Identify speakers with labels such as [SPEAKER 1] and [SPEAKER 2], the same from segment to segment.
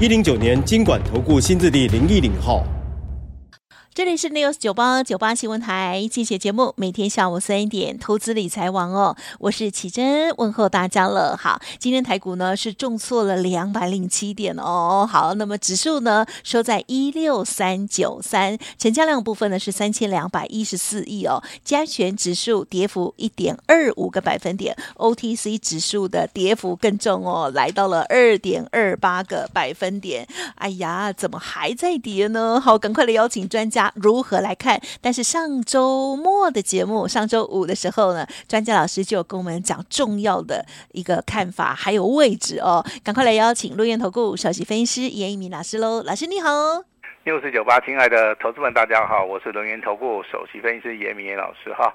[SPEAKER 1] 一零九年金管投顾新字第零一零号。
[SPEAKER 2] 这里是 News 九八九八新闻台，谢谢节目，每天下午三点，投资理财王哦，我是启珍，问候大家了。好，今天台股呢是重挫了两百零七点哦。好，那么指数呢收在一六三九三，成交量部分呢是三千两百一十四亿哦。加权指数跌幅一点二五个百分点，OTC 指数的跌幅更重哦，来到了二点二八个百分点。哎呀，怎么还在跌呢？好，赶快来邀请专家。如何来看？但是上周末的节目，上周五的时候呢，专家老师就跟我们讲重要的一个看法，还有位置哦。赶快来邀请陆源投顾首席分析师严一鸣老师喽，老师你好。
[SPEAKER 3] 六四九八，亲爱的投资们，大家好，我是龙岩投顾首席分析师严明严老师哈。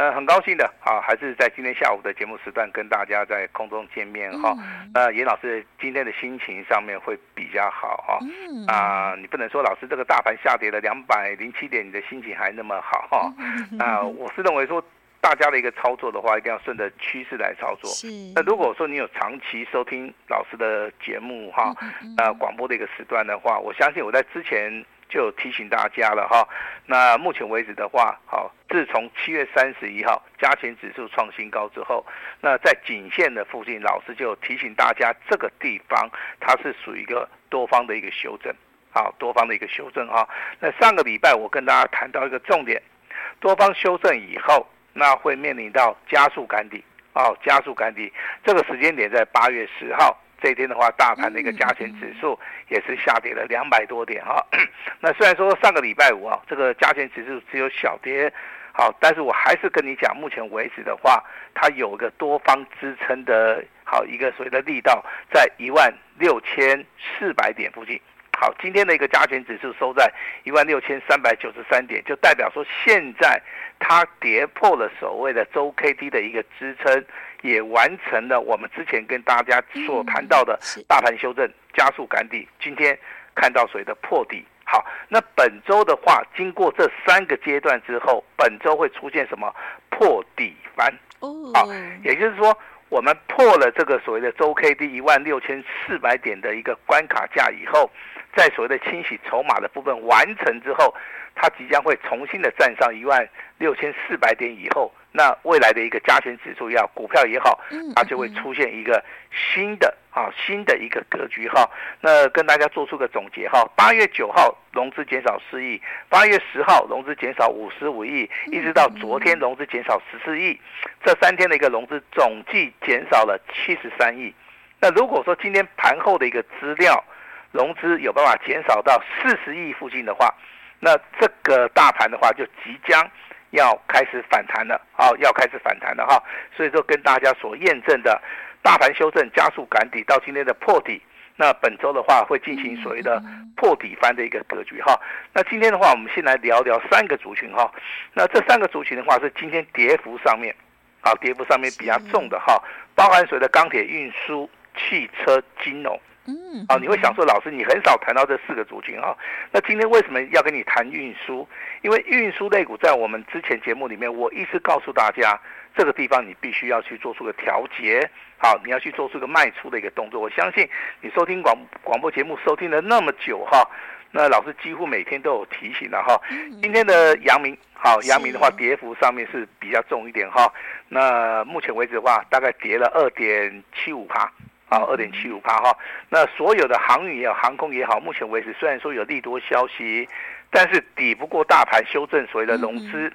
[SPEAKER 3] 那很高兴的啊，还是在今天下午的节目时段跟大家在空中见面哈。那严老师今天的心情上面会比较好哈。啊，你不能说老师这个大盘下跌了两百零七点，你的心情还那么好哈。那我是认为说，大家的一个操作的话，一定要顺着趋势来操作。那如果说你有长期收听老师的节目哈，呃，广播的一个时段的话，我相信我在之前。就提醒大家了哈，那目前为止的话，好，自从七月三十一号加权指数创新高之后，那在颈线的附近，老师就提醒大家，这个地方它是属于一个多方的一个修正，好，多方的一个修正哈。那上个礼拜我跟大家谈到一个重点，多方修正以后，那会面临到加速赶底，哦，加速赶底，这个时间点在八月十号。这一天的话，大盘的一个加权指数也是下跌了两百多点哈。那虽然说上个礼拜五啊，这个加权指数只有小跌，好，但是我还是跟你讲，目前为止的话，它有个多方支撑的好一个所谓的力道，在一万六千四百点附近。好，今天的一个加权指数收在一万六千三百九十三点，就代表说现在它跌破了所谓的周 K D 的一个支撑。也完成了我们之前跟大家所谈到的大盘修正加速赶底，今天看到谁的破底？好，那本周的话，经过这三个阶段之后，本周会出现什么破底翻？好，也就是说，我们破了这个所谓的周 K D 一万六千四百点的一个关卡价以后，在所谓的清洗筹码的部分完成之后，它即将会重新的站上一万六千四百点以后。那未来的一个加权指数也好，股票也好，它就会出现一个新的啊新的一个格局哈。那跟大家做出个总结哈，八月九号融资减少四亿，八月十号融资减少五十五亿，一直到昨天融资减少十四亿，这三天的一个融资总计减少了七十三亿。那如果说今天盘后的一个资料融资有办法减少到四十亿附近的话，那这个大盘的话就即将。要开始反弹了，啊，要开始反弹了哈，所以说跟大家所验证的，大盘修正加速赶底到今天的破底，那本周的话会进行所谓的破底翻的一个格局哈。那今天的话，我们先来聊聊三个族群哈。那这三个族群的话是今天跌幅上面，啊，跌幅上面比较重的哈，包含所谓的钢铁、运输、汽车、金融。嗯，啊，你会想说，老师，你很少谈到这四个族群啊。那今天为什么要跟你谈运输？因为运输类股在我们之前节目里面，我一直告诉大家，这个地方你必须要去做出个调节，好，你要去做出个卖出的一个动作。我相信你收听广广播节目收听了那么久哈，那老师几乎每天都有提醒了哈。今天的阳明，好，阳明的话跌幅上面是比较重一点哈。那目前为止的话，大概跌了二点七五趴。啊，二点七五趴哈，那所有的航运也好，航空也好，目前为止虽然说有利多消息，但是抵不过大盘修正所谓的融资，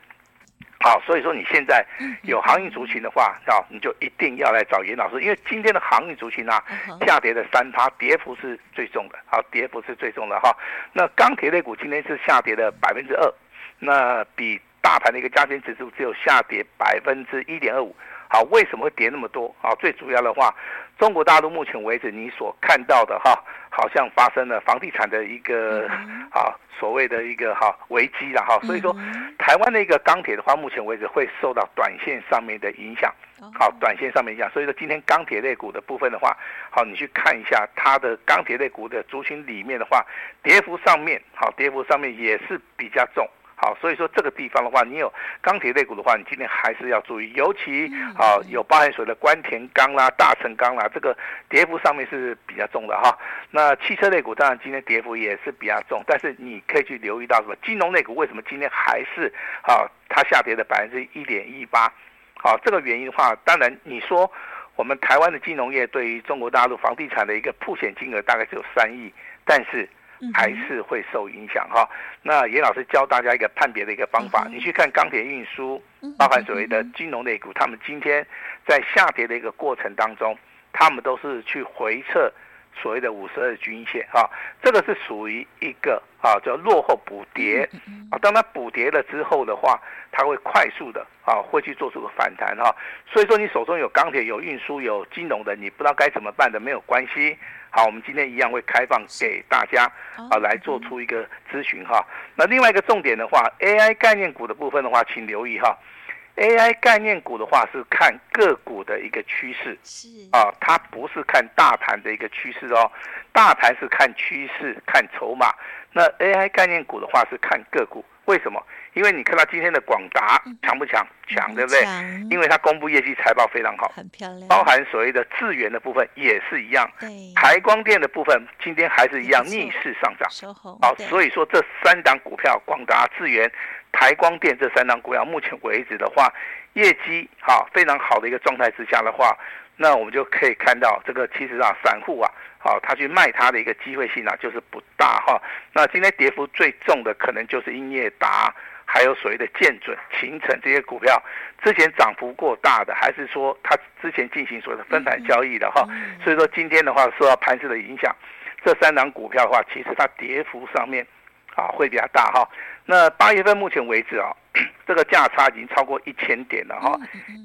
[SPEAKER 3] 好，所以说你现在有航运族群的话，啊，你就一定要来找严老师，因为今天的航运族群啊，下跌的三趴，跌幅是最重的，好，跌幅是最重的哈。那钢铁类股今天是下跌的百分之二，那比大盘的一个加权指数只有下跌百分之一点二五。好，为什么会跌那么多？啊，最主要的话，中国大陆目前为止你所看到的哈，好像发生了房地产的一个 啊所谓的一个哈危机了哈，所以说台湾的一个钢铁的话，目前为止会受到短线上面的影响，好，短线上面影响，所以说今天钢铁类股的部分的话，好，你去看一下它的钢铁类股的族群里面的话，跌幅上面好，跌幅上面也是比较重。好，所以说这个地方的话，你有钢铁类股的话，你今天还是要注意，尤其啊有包含所谓的关田钢啦、大成钢啦，这个跌幅上面是比较重的哈。那汽车类股当然今天跌幅也是比较重，但是你可以去留意到什么？金融类股为什么今天还是啊它下跌的百分之一点一八？好，这个原因的话，当然你说我们台湾的金融业对于中国大陆房地产的一个铺险金额大概只有三亿，但是。还是会受影响哈。那严老师教大家一个判别的一个方法，你去看钢铁运输，包含所谓的金融类股，他们今天在下跌的一个过程当中，他们都是去回撤所谓的五十二均线哈。这个是属于一个啊叫落后补跌啊。当它补跌了之后的话，它会快速的啊会去做出个反弹哈。所以说你手中有钢铁、有运输、有金融的，你不知道该怎么办的，没有关系。好，我们今天一样会开放给大家啊，来做出一个咨询哈。那另外一个重点的话，AI 概念股的部分的话，请留意哈。AI 概念股的话是看个股的一个趋势，是啊，它不是看大盘的一个趋势哦。大盘是看趋势、看筹码，那 AI 概念股的话是看个股。为什么？因为你看到今天的广达强不强？强，对不对？因为它公布业绩财报非常好，很漂亮。包含所谓的智源的部分也是一样。对。台光电的部分今天还是一样逆势上涨。好，所以说这三档股票，广达、智源、台光电这三档股票，目前为止的话，业绩好非常好的一个状态之下的话，那我们就可以看到这个其实啊，散户啊。好，他去卖他的一个机会性啊，就是不大哈。那今天跌幅最重的可能就是英业达，还有所谓的建准、秦城这些股票，之前涨幅过大的，还是说它之前进行所谓的分盘交易的哈。所以说今天的话受到盘势的影响，这三档股票的话，其实它跌幅上面啊会比较大哈。那八月份目前为止啊，这个价差已经超过一千点了哈，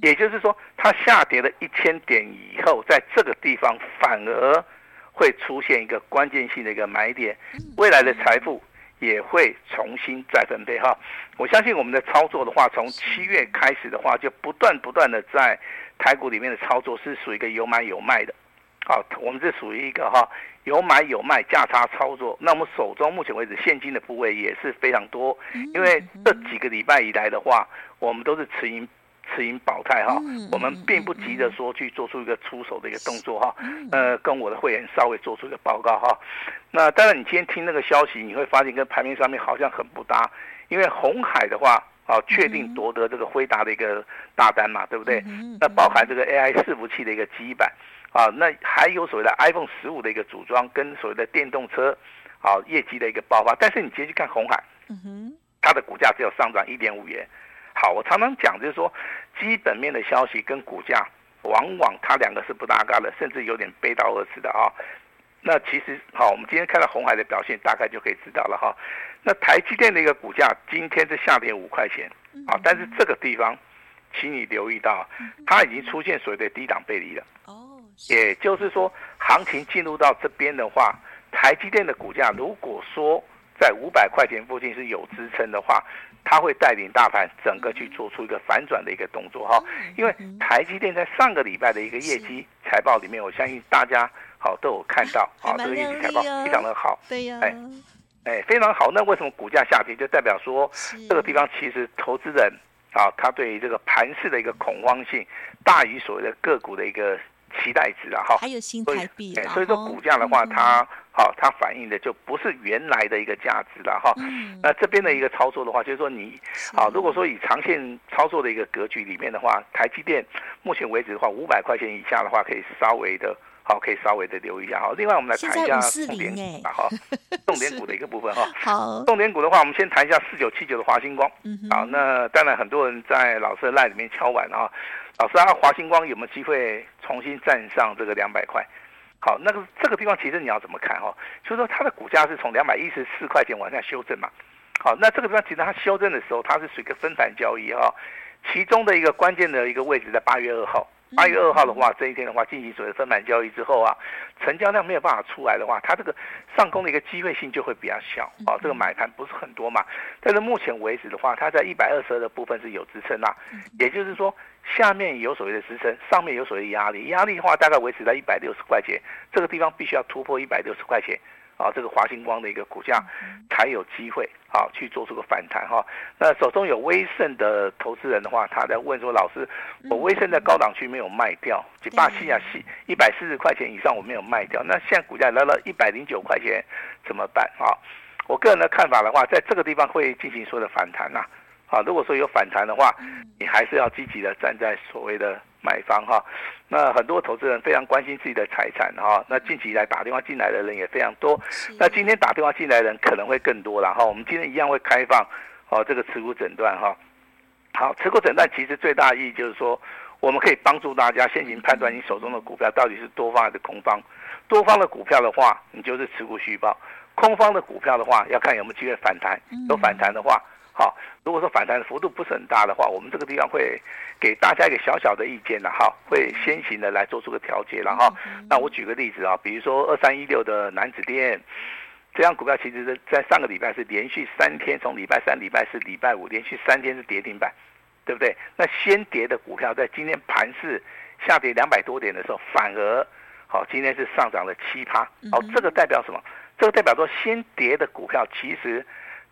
[SPEAKER 3] 也就是说它下跌了一千点以后，在这个地方反而。会出现一个关键性的一个买点，未来的财富也会重新再分配哈。我相信我们的操作的话，从七月开始的话，就不断不断的在台股里面的操作是属于一个有买有卖的，好，我们是属于一个哈有买有卖价差操作。那我们手中目前为止现金的部位也是非常多，因为这几个礼拜以来的话，我们都是持盈。持盈保泰哈，我们并不急着说去做出一个出手的一个动作哈，呃，跟我的会员稍微做出一个报告哈。那当然，你今天听那个消息，你会发现跟盘面上面好像很不搭，因为红海的话啊，确定夺得这个辉达的一个大单嘛，对不对？那包含这个 AI 伺服器的一个基板啊，那还有所谓的 iPhone 十五的一个组装跟所谓的电动车啊业绩的一个爆发，但是你直接去看红海，它的股价只有上涨一点五元。好，我常常讲就是说，基本面的消息跟股价，往往它两个是不搭嘎的，甚至有点背道而驰的啊。那其实好，我们今天看到红海的表现，大概就可以知道了哈。那台积电的一个股价今天是下跌五块钱啊，但是这个地方，请你留意到，它已经出现所谓的低档背离了。哦，也就是说，行情进入到这边的话，台积电的股价如果说在五百块钱附近是有支撑的话。它会带领大盘整个去做出一个反转的一个动作哈，因为台积电在上个礼拜的一个业绩财报里面，我相信大家好都有看到啊，这个业绩财报非常的好，对呀，哎哎非常好。那为什么股价下跌？就代表说这个地方其实投资人啊，他对于这个盘势的一个恐慌性大于所谓的个股的一个期待值啊哈。还有新台币，所以说股价的话它。好，它反映的就不是原来的一个价值了哈。嗯那这边的一个操作的话，就是说你，啊，如果说以长线操作的一个格局里面的话，台积电目前为止的话，五百块钱以下的话，可以稍微的，好，可以稍微的留意一下哈。另外，我们来谈一下重点股哈，重点股的一个部分哈。好，重点股的话，我们先谈一下四九七九的华星光。嗯好，那当然很多人在老师的 LINE 里面敲碗啊，老师那，华星光有没有机会重新站上这个两百块？好，那个这个地方其实你要怎么看哈？就是说它的股价是从两百一十四块钱往下修正嘛。好，那这个地方其实它修正的时候，它是属于一个分散交易哈。其中的一个关键的一个位置在八月二号，八月二号的话，这一天的话进行所谓的分盘交易之后啊，成交量没有办法出来的话，它这个上攻的一个机会性就会比较小啊。这个买盘不是很多嘛，但是目前为止的话，它在一百二十二的部分是有支撑啦，也就是说下面有所谓的支撑，上面有所谓的压力，压力的话大概维持在一百六十块钱，这个地方必须要突破一百六十块钱。啊，这个华星光的一个股价才有机会啊去做出个反弹哈。那手中有威盛的投资人的话，他在问说：“老师，我威盛在高档区没有卖掉，就霸气啊，系一百四十块钱以上我没有卖掉，那现在股价来了一百零九块钱怎么办啊？”我个人的看法的话，在这个地方会进行所有的反弹呐。啊，如果说有反弹的话，你还是要积极的站在所谓的买方哈。那很多投资人非常关心自己的财产哈。那近期来打电话进来的人也非常多。那今天打电话进来的人可能会更多了哈。我们今天一样会开放哦这个持股诊断哈。好，持股诊断其实最大意义就是说，我们可以帮助大家先行判断你手中的股票到底是多方还是空方。多方的股票的话，你就是持股续报；空方的股票的话，要看有没有机会反弹。有反弹的话。好，如果说反弹的幅度不是很大的话，我们这个地方会给大家一个小小的意见了哈，会先行的来做出个调节了哈。那我举个例子啊，比如说二三一六的南子电，这样股票其实是在上个礼拜是连续三天，从礼拜三、礼拜四、礼拜五连续三天是跌停板，对不对？那先跌的股票在今天盘势下跌两百多点的时候，反而好，今天是上涨了七趴。好，这个代表什么？这个代表说先跌的股票其实。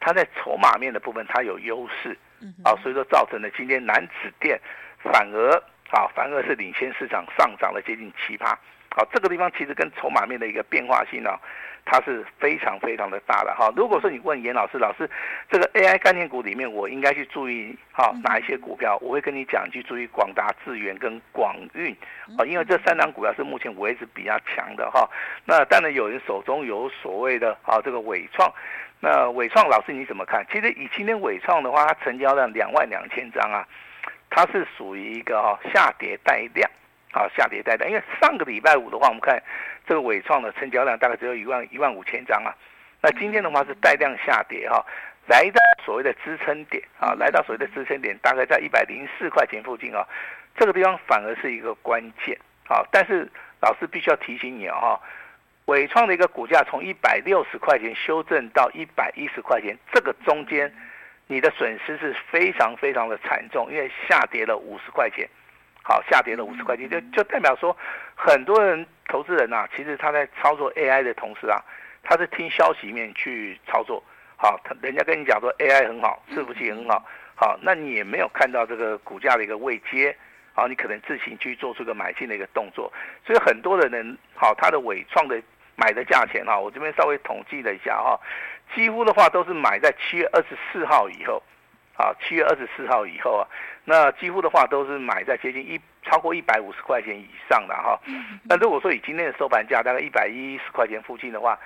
[SPEAKER 3] 它在筹码面的部分，它有优势，啊，所以说造成了今天南子电反而啊，反而是领先市场上涨了接近七趴，好，这个地方其实跟筹码面的一个变化性呢，它是非常非常的大的哈。如果说你问严老师，老师这个 AI 概念股里面，我应该去注意哈哪一些股票？我会跟你讲，去注意广达、智源跟广运啊，因为这三档股票是目前为止比较强的哈。那当然有人手中有所谓的啊这个伟创。那伟创老师你怎么看？其实以今天伟创的话，它成交量两万两千张啊，它是属于一个哈下跌带量，啊下跌带量。因为上个礼拜五的话，我们看这个伟创的成交量大概只有一万一万五千张啊。那今天的话是带量下跌哈，来到所谓的支撑点啊，来到所谓的支撑点大概在一百零四块钱附近啊，这个地方反而是一个关键啊。但是老师必须要提醒你啊。纬创的一个股价从一百六十块钱修正到一百一十块钱，这个中间你的损失是非常非常的惨重，因为下跌了五十块钱。好，下跌了五十块钱，就就代表说，很多人投资人啊，其实他在操作 AI 的同时啊，他是听消息面去操作。好，他人家跟你讲说 AI 很好，伺服器很好，好，那你也没有看到这个股价的一个位阶。好，你可能自行去做出个买进的一个动作。所以很多的人，好，他的纬创的。买的价钱哈，我这边稍微统计了一下哈，几乎的话都是买在七月二十四号以后，啊，七月二十四号以后啊，那几乎的话都是买在接近一超过一百五十块钱以上的哈。那如果说以今天的收盘价大概一百一十块钱附近的话，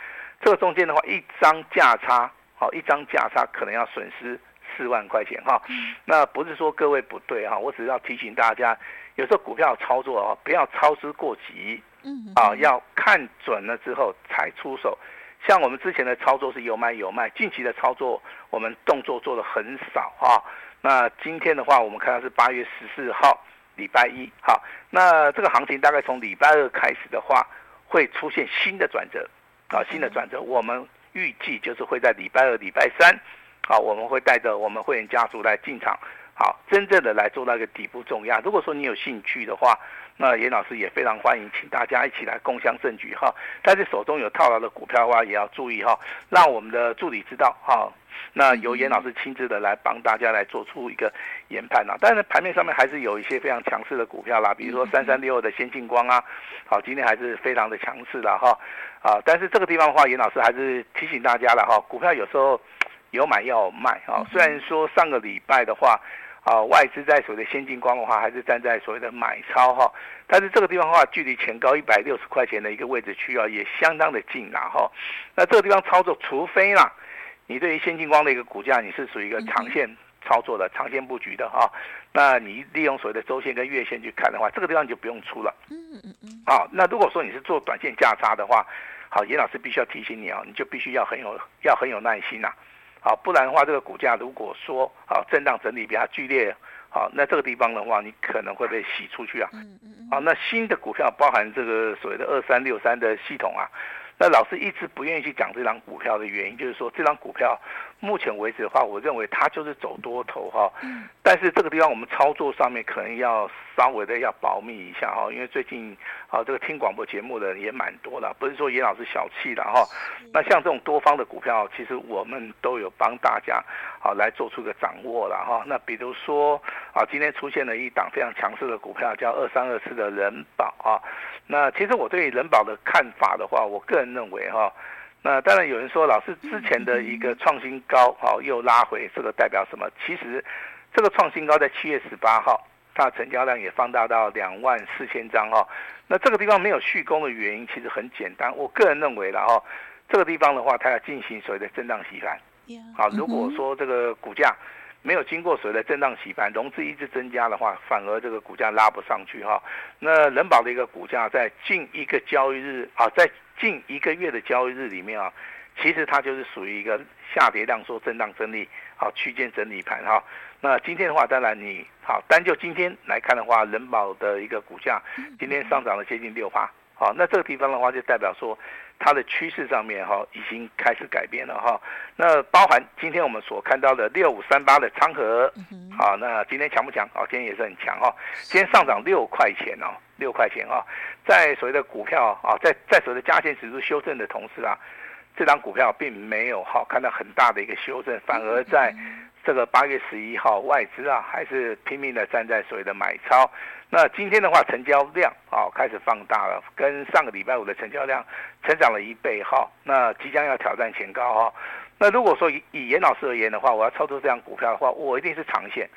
[SPEAKER 3] 这个中间的话一张价差，好，一张价差可能要损失四万块钱哈。那不是说各位不对哈，我只是要提醒大家，有时候股票操作啊，不要操之过急。嗯，啊，要看准了之后才出手。像我们之前的操作是有买有卖，近期的操作我们动作做的很少啊。那今天的话，我们看到是八月十四号，礼拜一。好，那这个行情大概从礼拜二开始的话，会出现新的转折啊，新的转折。我们预计就是会在礼拜二、礼拜三，好，我们会带着我们会员家族来进场，好，真正的来做那个底部重压。如果说你有兴趣的话，那严老师也非常欢迎，请大家一起来共襄盛举哈。但是手中有套牢的股票的话，也要注意哈，让我们的助理知道哈。那由严老师亲自的来帮大家来做出一个研判呐。但是盘面上面还是有一些非常强势的股票啦，比如说三三六的先进光啊，好，今天还是非常的强势的哈。啊，但是这个地方的话，严老师还是提醒大家了哈，股票有时候有买要有卖啊。虽然说上个礼拜的话。啊，外资在所谓的先进光的话，还是站在所谓的买超哈，但是这个地方的话，距离前高一百六十块钱的一个位置区啊，也相当的近了哈。那这个地方操作，除非啦，你对于先进光的一个股价，你是属于一个长线操作的、长线布局的哈，那你利用所谓的周线跟月线去看的话，这个地方你就不用出了。嗯嗯嗯。好，那如果说你是做短线价差的话，好，严老师必须要提醒你啊，你就必须要很有要很有耐心呐。好，不然的话，这个股价如果说啊震荡整理比较剧烈，好，那这个地方的话，你可能会被洗出去啊。
[SPEAKER 2] 嗯嗯。
[SPEAKER 3] 好，那新的股票包含这个所谓的二三六三的系统啊，那老师一直不愿意去讲这张股票的原因，就是说这张股票。目前为止的话，我认为它就是走多头哈。嗯。但是这个地方我们操作上面可能要稍微的要保密一下哈，因为最近啊这个听广播节目的人也蛮多的，不是说严老师小气的哈。那像这种多方的股票，其实我们都有帮大家啊来做出个掌握了哈。那比如说啊，今天出现了一档非常强势的股票，叫二三二四的人保啊。那其实我对人保的看法的话，我个人认为哈。那当然有人说，老师之前的一个创新高，好 又拉回，这个代表什么？其实这个创新高在七月十八号，它的成交量也放大到两万四千张哈。那这个地方没有续攻的原因，其实很简单，我个人认为了哈，这个地方的话，它要进行所谓的震荡洗盘。好，如果说这个股价没有经过所谓的震荡洗盘，融资一直增加的话，反而这个股价拉不上去哈。那人保的一个股价在近一个交易日啊，在近一个月的交易日里面啊，其实它就是属于一个下跌量缩震荡整理，好区间整理盘哈。那今天的话，当然你好单就今天来看的话，人保的一个股价今天上涨了接近六趴，好，那这个地方的话就代表说它的趋势上面哈已经开始改变了哈。那包含今天我们所看到的六五三八的昌河，好，那今天强不强？好，今天也是很强哦，今天上涨六块钱哦。六块钱哦，在所谓的股票啊，在在所谓的加权指数修正的同时啊，这张股票并没有哈看到很大的一个修正，反而在这个八月十一号，外资啊还是拼命的站在所谓的买超。那今天的话，成交量啊开始放大了，跟上个礼拜五的成交量成长了一倍哈。那即将要挑战前高哈。那如果说以以严老师而言的话，我要操作这张股票的话，我一定是长线，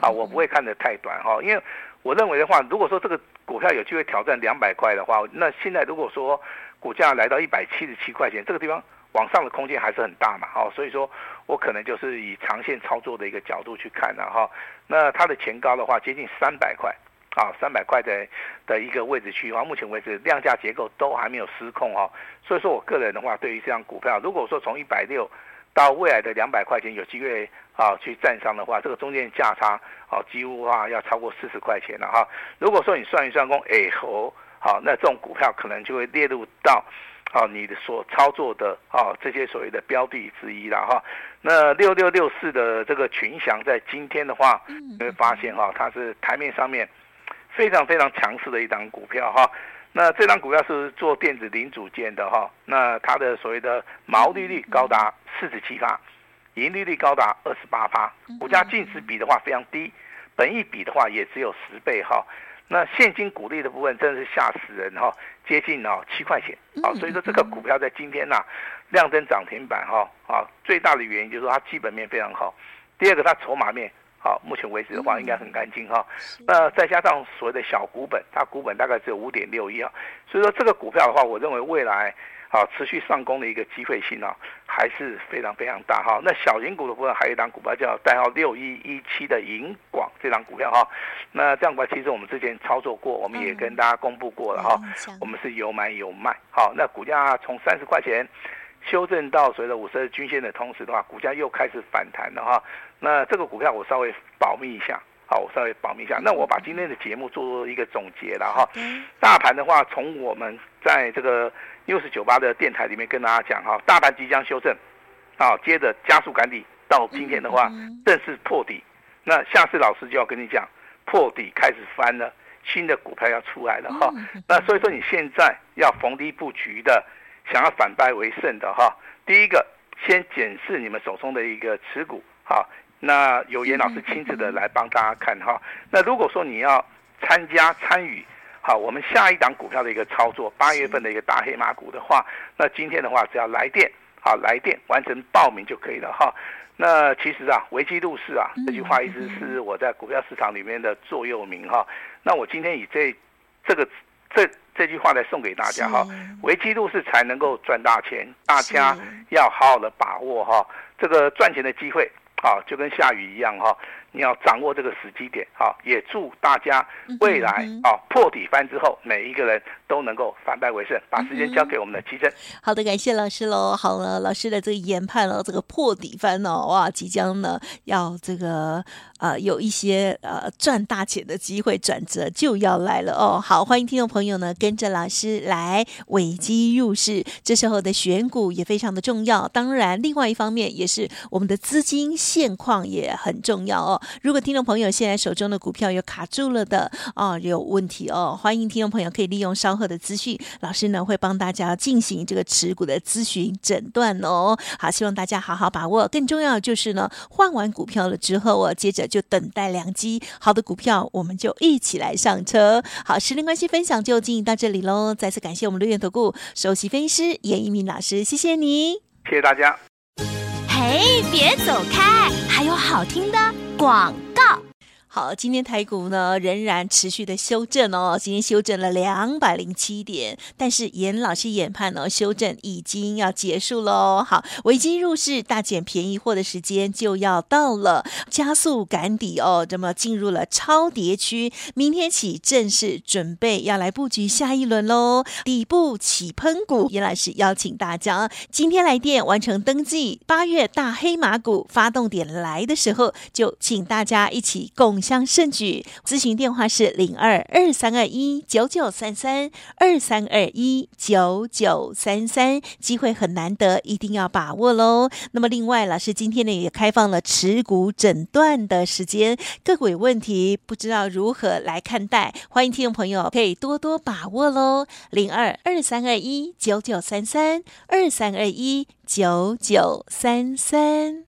[SPEAKER 3] 啊，我不会看得太短哈，因为。我认为的话，如果说这个股票有机会挑战两百块的话，那现在如果说股价来到一百七十七块钱，这个地方往上的空间还是很大嘛，哈，所以说我可能就是以长线操作的一个角度去看了哈。那它的前高的话接近三百块，啊，三百块的的一个位置区，啊，目前为止量价结构都还没有失控哦，所以说我个人的话，对于这张股票，如果说从一百六。到未来的两百块钱有机会啊去站上的话，这个中间价差啊几乎啊要超过四十块钱了哈。如果说你算一算，工哎吼好，那这种股票可能就会列入到啊你的所操作的啊这些所谓的标的之一了哈。那六六六四的这个群翔在今天的话，你会发现哈它是台面上面非常非常强势的一档股票哈。那这张股票是做电子零组件的哈，那它的所谓的毛利率高达四十七趴，盈利率高达二十八趴，股价净值比的话非常低，本益比的话也只有十倍哈。那现金股利的部分真的是吓死人哈，接近哦七块钱啊，所以说这个股票在今天呐亮灯涨停板哈啊，最大的原因就是说它基本面非常好，第二个它筹码面。好，目前为止的话应该很干净哈。那再加上所谓的小股本，它股本大概只有五点六亿啊，所以说这个股票的话，我认为未来啊持续上攻的一个机会性啊还是非常非常大哈。那小银股的部分还有一档股票叫代号六一一七的银广这档股票哈。那这样的话，其实我们之前操作过，我们也跟大家公布过了哈。我们是有买有卖。好，那股价从三十块钱。修正到随着五十日均线的同时的话，股价又开始反弹了哈。那这个股票我稍微保密一下，好，我稍微保密一下。那我把今天的节目做一个总结了哈。大盘的话，从我们在这个六十九八的电台里面跟大家讲哈，大盘即将修正，好，接着加速赶底，到今天的话正式破底。那下次老师就要跟你讲，破底开始翻了，新的股票要出来了哈。那所以说你现在要逢低布局的。想要反败为胜的哈，第一个先检视你们手中的一个持股，好，那由严老师亲自的来帮大家看哈。那如果说你要参加参与，好，我们下一档股票的一个操作，八月份的一个大黑马股的话，那今天的话只要来电，好，来电完成报名就可以了哈。那其实啊，危机入市啊，这句话一直是我在股票市场里面的座右铭哈。那我今天以这这个这。这句话来送给大家哈，危机入市才能够赚大钱，大家要好好的把握哈，这个赚钱的机会好，就跟下雨一样哈，你要掌握这个时机点，好，也祝大家未来啊破底翻之后，每一个人都能够反败为胜。把时间交给我们的琦蓁。
[SPEAKER 2] 好的，感谢老师喽。好了，老师的这个研判了，这个破底翻哦，哇，即将呢要这个呃有一些呃赚大钱的机会，转折就要来了哦。好，欢迎听众朋友呢跟着老师来尾机入市，这时候的选股也非常的重要。当然，另外一方面也是我们的资金现况也很重要哦。如果听众朋友现在手中的股票有卡住了的哦，有问题哦，欢迎听众朋友可以利用稍后的资讯，老师呢会帮大家进行这个持股的咨询诊断哦。好，希望大家好好把握。更重要就是呢，换完股票了之后，哦接着就等待良机，好的股票我们就一起来上车。好，时间关系，分享就进行到这里喽。再次感谢我们六元投顾首席分析师严一鸣老师，谢谢你，
[SPEAKER 3] 谢谢大家。
[SPEAKER 4] 嘿，别走开，还有好听的广告。
[SPEAKER 2] 好，今天台股呢仍然持续的修正哦，今天修正了两百零七点，但是严老师研判呢，修正已经要结束喽。好，危机入市，大捡便宜货的时间就要到了，加速赶底哦，这么进入了超跌区，明天起正式准备要来布局下一轮喽。底部起喷股，严老师邀请大家今天来电完成登记，八月大黑马股发动点来的时候，就请大家一起共。向盛举，咨询电话是零二二三二一九九三三二三二一九九三三，机会很难得，一定要把握喽。那么另外，老师今天呢也开放了持股诊断的时间，个股问题不知道如何来看待，欢迎听众朋友可以多多把握喽。零二二三二一九九三三二三二一九九三三。